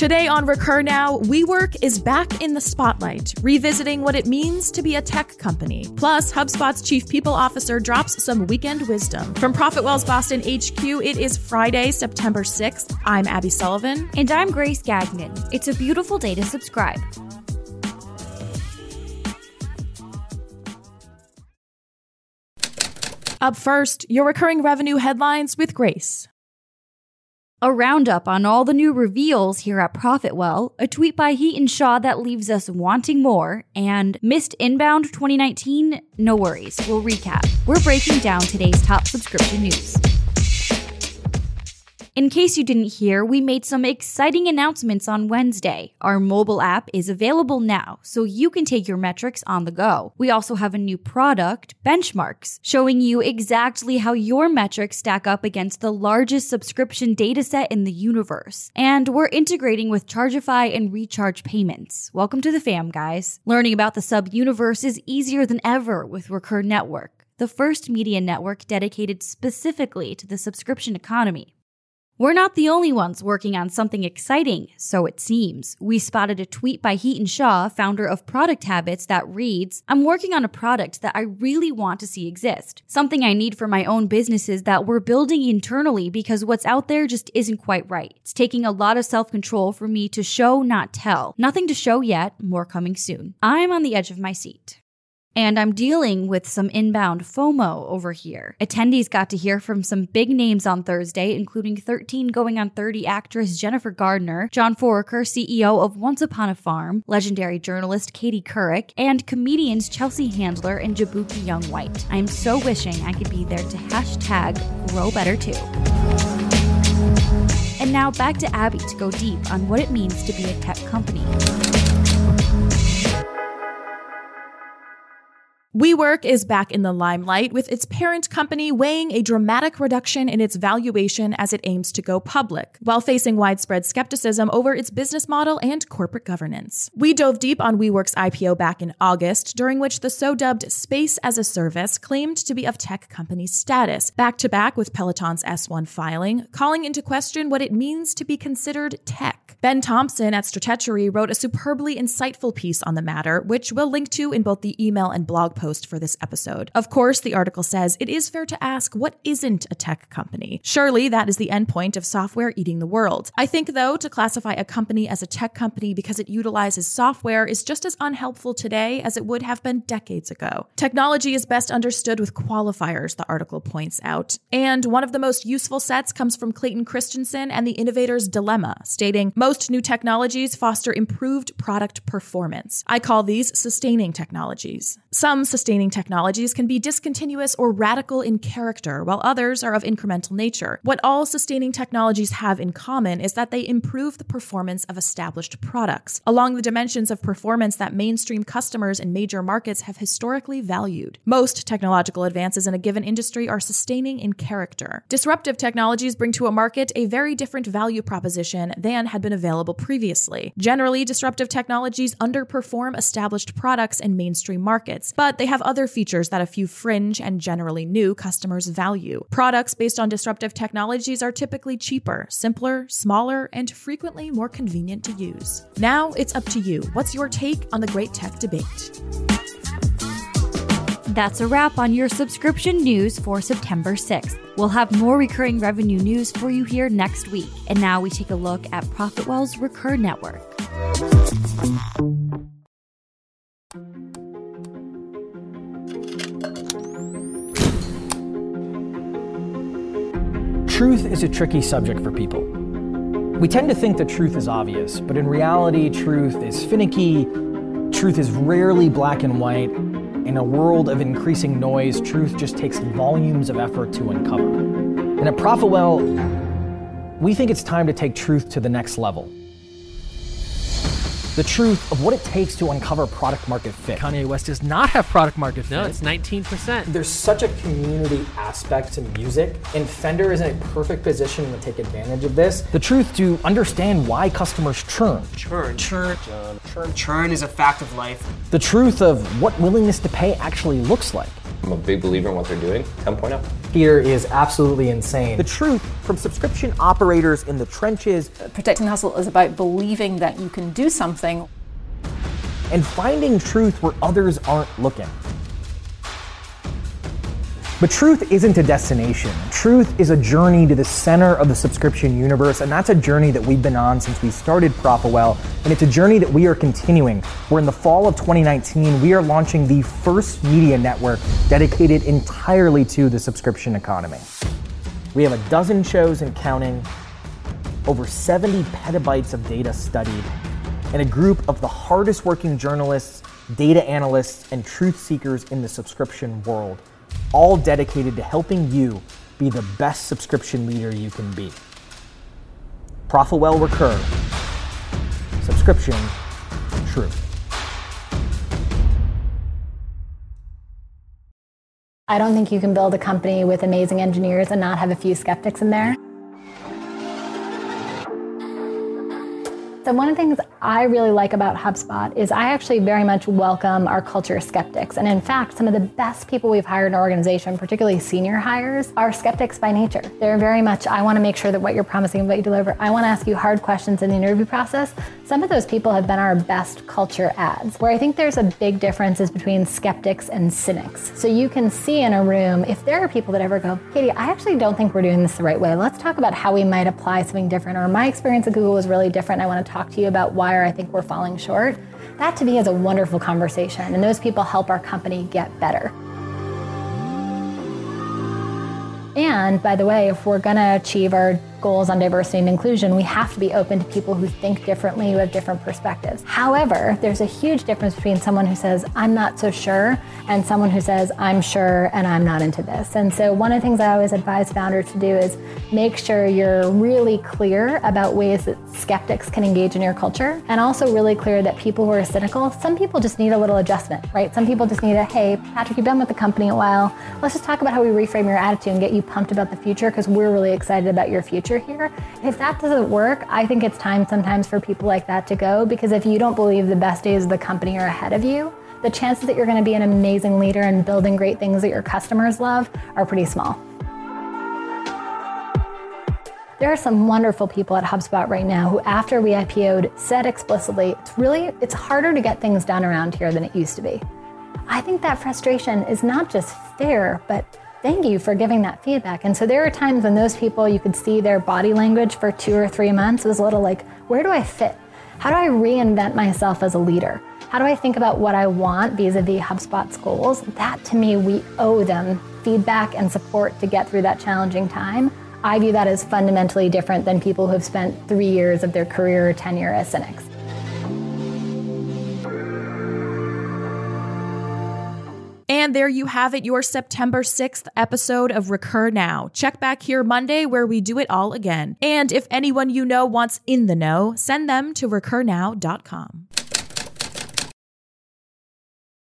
Today on Recur Now, WeWork is back in the spotlight, revisiting what it means to be a tech company. Plus, HubSpot's chief people officer drops some weekend wisdom. From ProfitWell's Boston HQ, it is Friday, September 6th. I'm Abby Sullivan. And I'm Grace Gagnon. It's a beautiful day to subscribe. Up first, your recurring revenue headlines with Grace. A roundup on all the new reveals here at Profitwell, a tweet by Hiten Shah that leaves us wanting more, and missed inbound 2019? No worries, we'll recap. We're breaking down today's top subscription news. In case you didn't hear, we made some exciting announcements on Wednesday. Our mobile app is available now, so you can take your metrics on the go. We also have a new product, Benchmarks, showing you exactly how your metrics stack up against the largest subscription dataset in the universe. And we're integrating with Chargify and Recharge payments. Welcome to the fam, guys. Learning about the sub universe is easier than ever with Recur Network, the first media network dedicated specifically to the subscription economy. We're not the only ones working on something exciting, so it seems. We spotted a tweet by Hiten Shah, founder of Product Habits, that reads I'm working on a product that I really want to see exist. Something I need for my own businesses that we're building internally because what's out there just isn't quite right. It's taking a lot of self control for me to show, not tell. Nothing to show yet, more coming soon. I'm on the edge of my seat. And I'm dealing with some inbound FOMO over here. Attendees got to hear from some big names on Thursday, including 13 going on 30 actress Jennifer Garner, John Foraker, CEO of Once Upon a Farm, legendary journalist Katie Couric, and comedians Chelsea Handler and Jaboukie Young White. I'm so wishing I could be there to hashtag grow better too. And now back to Abby to go deep on what it means to be a tech company. WeWork is back in the limelight with its parent company weighing a dramatic reduction in its valuation as it aims to go public, while facing widespread skepticism over its business model and corporate governance. We dove deep on WeWork's IPO back in August, during which the so dubbed Space as a Service claimed to be of tech company status, back to back with Peloton's S1 filing, calling into question what it means to be considered tech. Ben Thompson at Stratechery wrote a superbly insightful piece on the matter, which we'll link to in both the email and blog post for this episode. Of course, the article says it is fair to ask what isn't a tech company? Surely that is the endpoint of software eating the world. I think, though, to classify a company as a tech company because it utilizes software is just as unhelpful today as it would have been decades ago. Technology is best understood with qualifiers, the article points out. And one of the most useful sets comes from Clayton Christensen and the Innovator's Dilemma, stating most new technologies foster improved product performance. I call these sustaining technologies. Some sustaining technologies can be discontinuous or radical in character, while others are of incremental nature. What all sustaining technologies have in common is that they improve the performance of established products, along the dimensions of performance that mainstream customers in major markets have historically valued. Most technological advances in a given industry are sustaining in character. Disruptive technologies bring to a market a very different value proposition than had been available previously. Generally, disruptive technologies underperform established products in mainstream markets, but they have other features that a few fringe and generally new customers value. Products based on disruptive technologies are typically cheaper, simpler, smaller, and frequently more convenient to use. Now it's up to you. What's your take on the great tech debate? That's a wrap on your subscription news for September 6th. We'll have more recurring revenue news for you here next week. And now we take a look at Profitwell's Recur Network. Truth is a tricky subject for people. We tend to think that truth is obvious, but in reality, truth is finicky, truth is rarely black and white. In a world of increasing noise, truth just takes volumes of effort to uncover. And at Profitwell, we think it's time to take truth to the next level the truth of what it takes to uncover product market fit. Kanye West does not have product market fit. No, it's 19%. There's such a community aspect to music, and Fender is in a perfect position to take advantage of this. The truth to understand why customers churn. Churn. Churn. Churn. Churn is a fact of life. The truth of what willingness to pay actually looks like. I'm a big believer in what they're doing. 10.0. Here is absolutely insane. The truth from subscription operators in the trenches. Protecting hustle is about believing that you can do something and finding truth where others aren't looking. But truth isn't a destination. Truth is a journey to the center of the subscription universe, and that's a journey that we've been on since we started Profitwell, and it's a journey that we are continuing. Where in the fall of 2019, we are launching the first media network dedicated entirely to the subscription economy. We have a dozen shows and counting, over 70 petabytes of data studied, and a group of the hardest working journalists, data analysts, and truth seekers in the subscription world all dedicated to helping you be the best subscription leader you can be. Profitwell Recur. Subscription Truth. I don't think you can build a company with amazing engineers and not have a few skeptics in there. So, one of the things I really like about HubSpot is I actually very much welcome our culture skeptics. And in fact, some of the best people we've hired in our organization, particularly senior hires, are skeptics by nature. They're very much, I want to make sure that what you're promising, what you deliver, I want to ask you hard questions in the interview process. Some of those people have been our best culture ads. Where I think there's a big difference is between skeptics and cynics. So, you can see in a room if there are people that ever go, Katie, I actually don't think we're doing this the right way. Let's talk about how we might apply something different. Or my experience at Google was really different. I want to talk to you about why or I think we're falling short. That to me is a wonderful conversation, and those people help our company get better. And by the way, if we're going to achieve our goals on diversity and inclusion, we have to be open to people who think differently, who have different perspectives. However, there's a huge difference between someone who says, I'm not so sure, and someone who says, I'm sure and I'm not into this. And so, one of the things I always advise founders to do is make sure you're really clear about ways that skeptics can engage in your culture, and also really clear that people who are cynical, some people just need a little adjustment, right? Some people just need a, hey, Patrick, you've been with the company a while. Let's just talk about how we reframe your attitude and get you pumped about the future because we're really excited about your future here. If that doesn't work, I think it's time sometimes for people like that to go because if you don't believe the best days of the company are ahead of you, the chances that you're going to be an amazing leader and building great things that your customers love are pretty small. There are some wonderful people at HubSpot right now who after we IPO'd said explicitly, it's really it's harder to get things done around here than it used to be. I think that frustration is not just fair, but thank you for giving that feedback. And so there are times when those people, you could see their body language for two or three months was a little like, where do I fit? How do I reinvent myself as a leader? How do I think about what I want vis a vis HubSpot's goals? That to me, we owe them feedback and support to get through that challenging time. I view that as fundamentally different than people who have spent three years of their career or tenure as cynics. And there you have it, your September 6th episode of Recur Now. Check back here Monday where we do it all again. And if anyone you know wants in the know, send them to recurnow.com.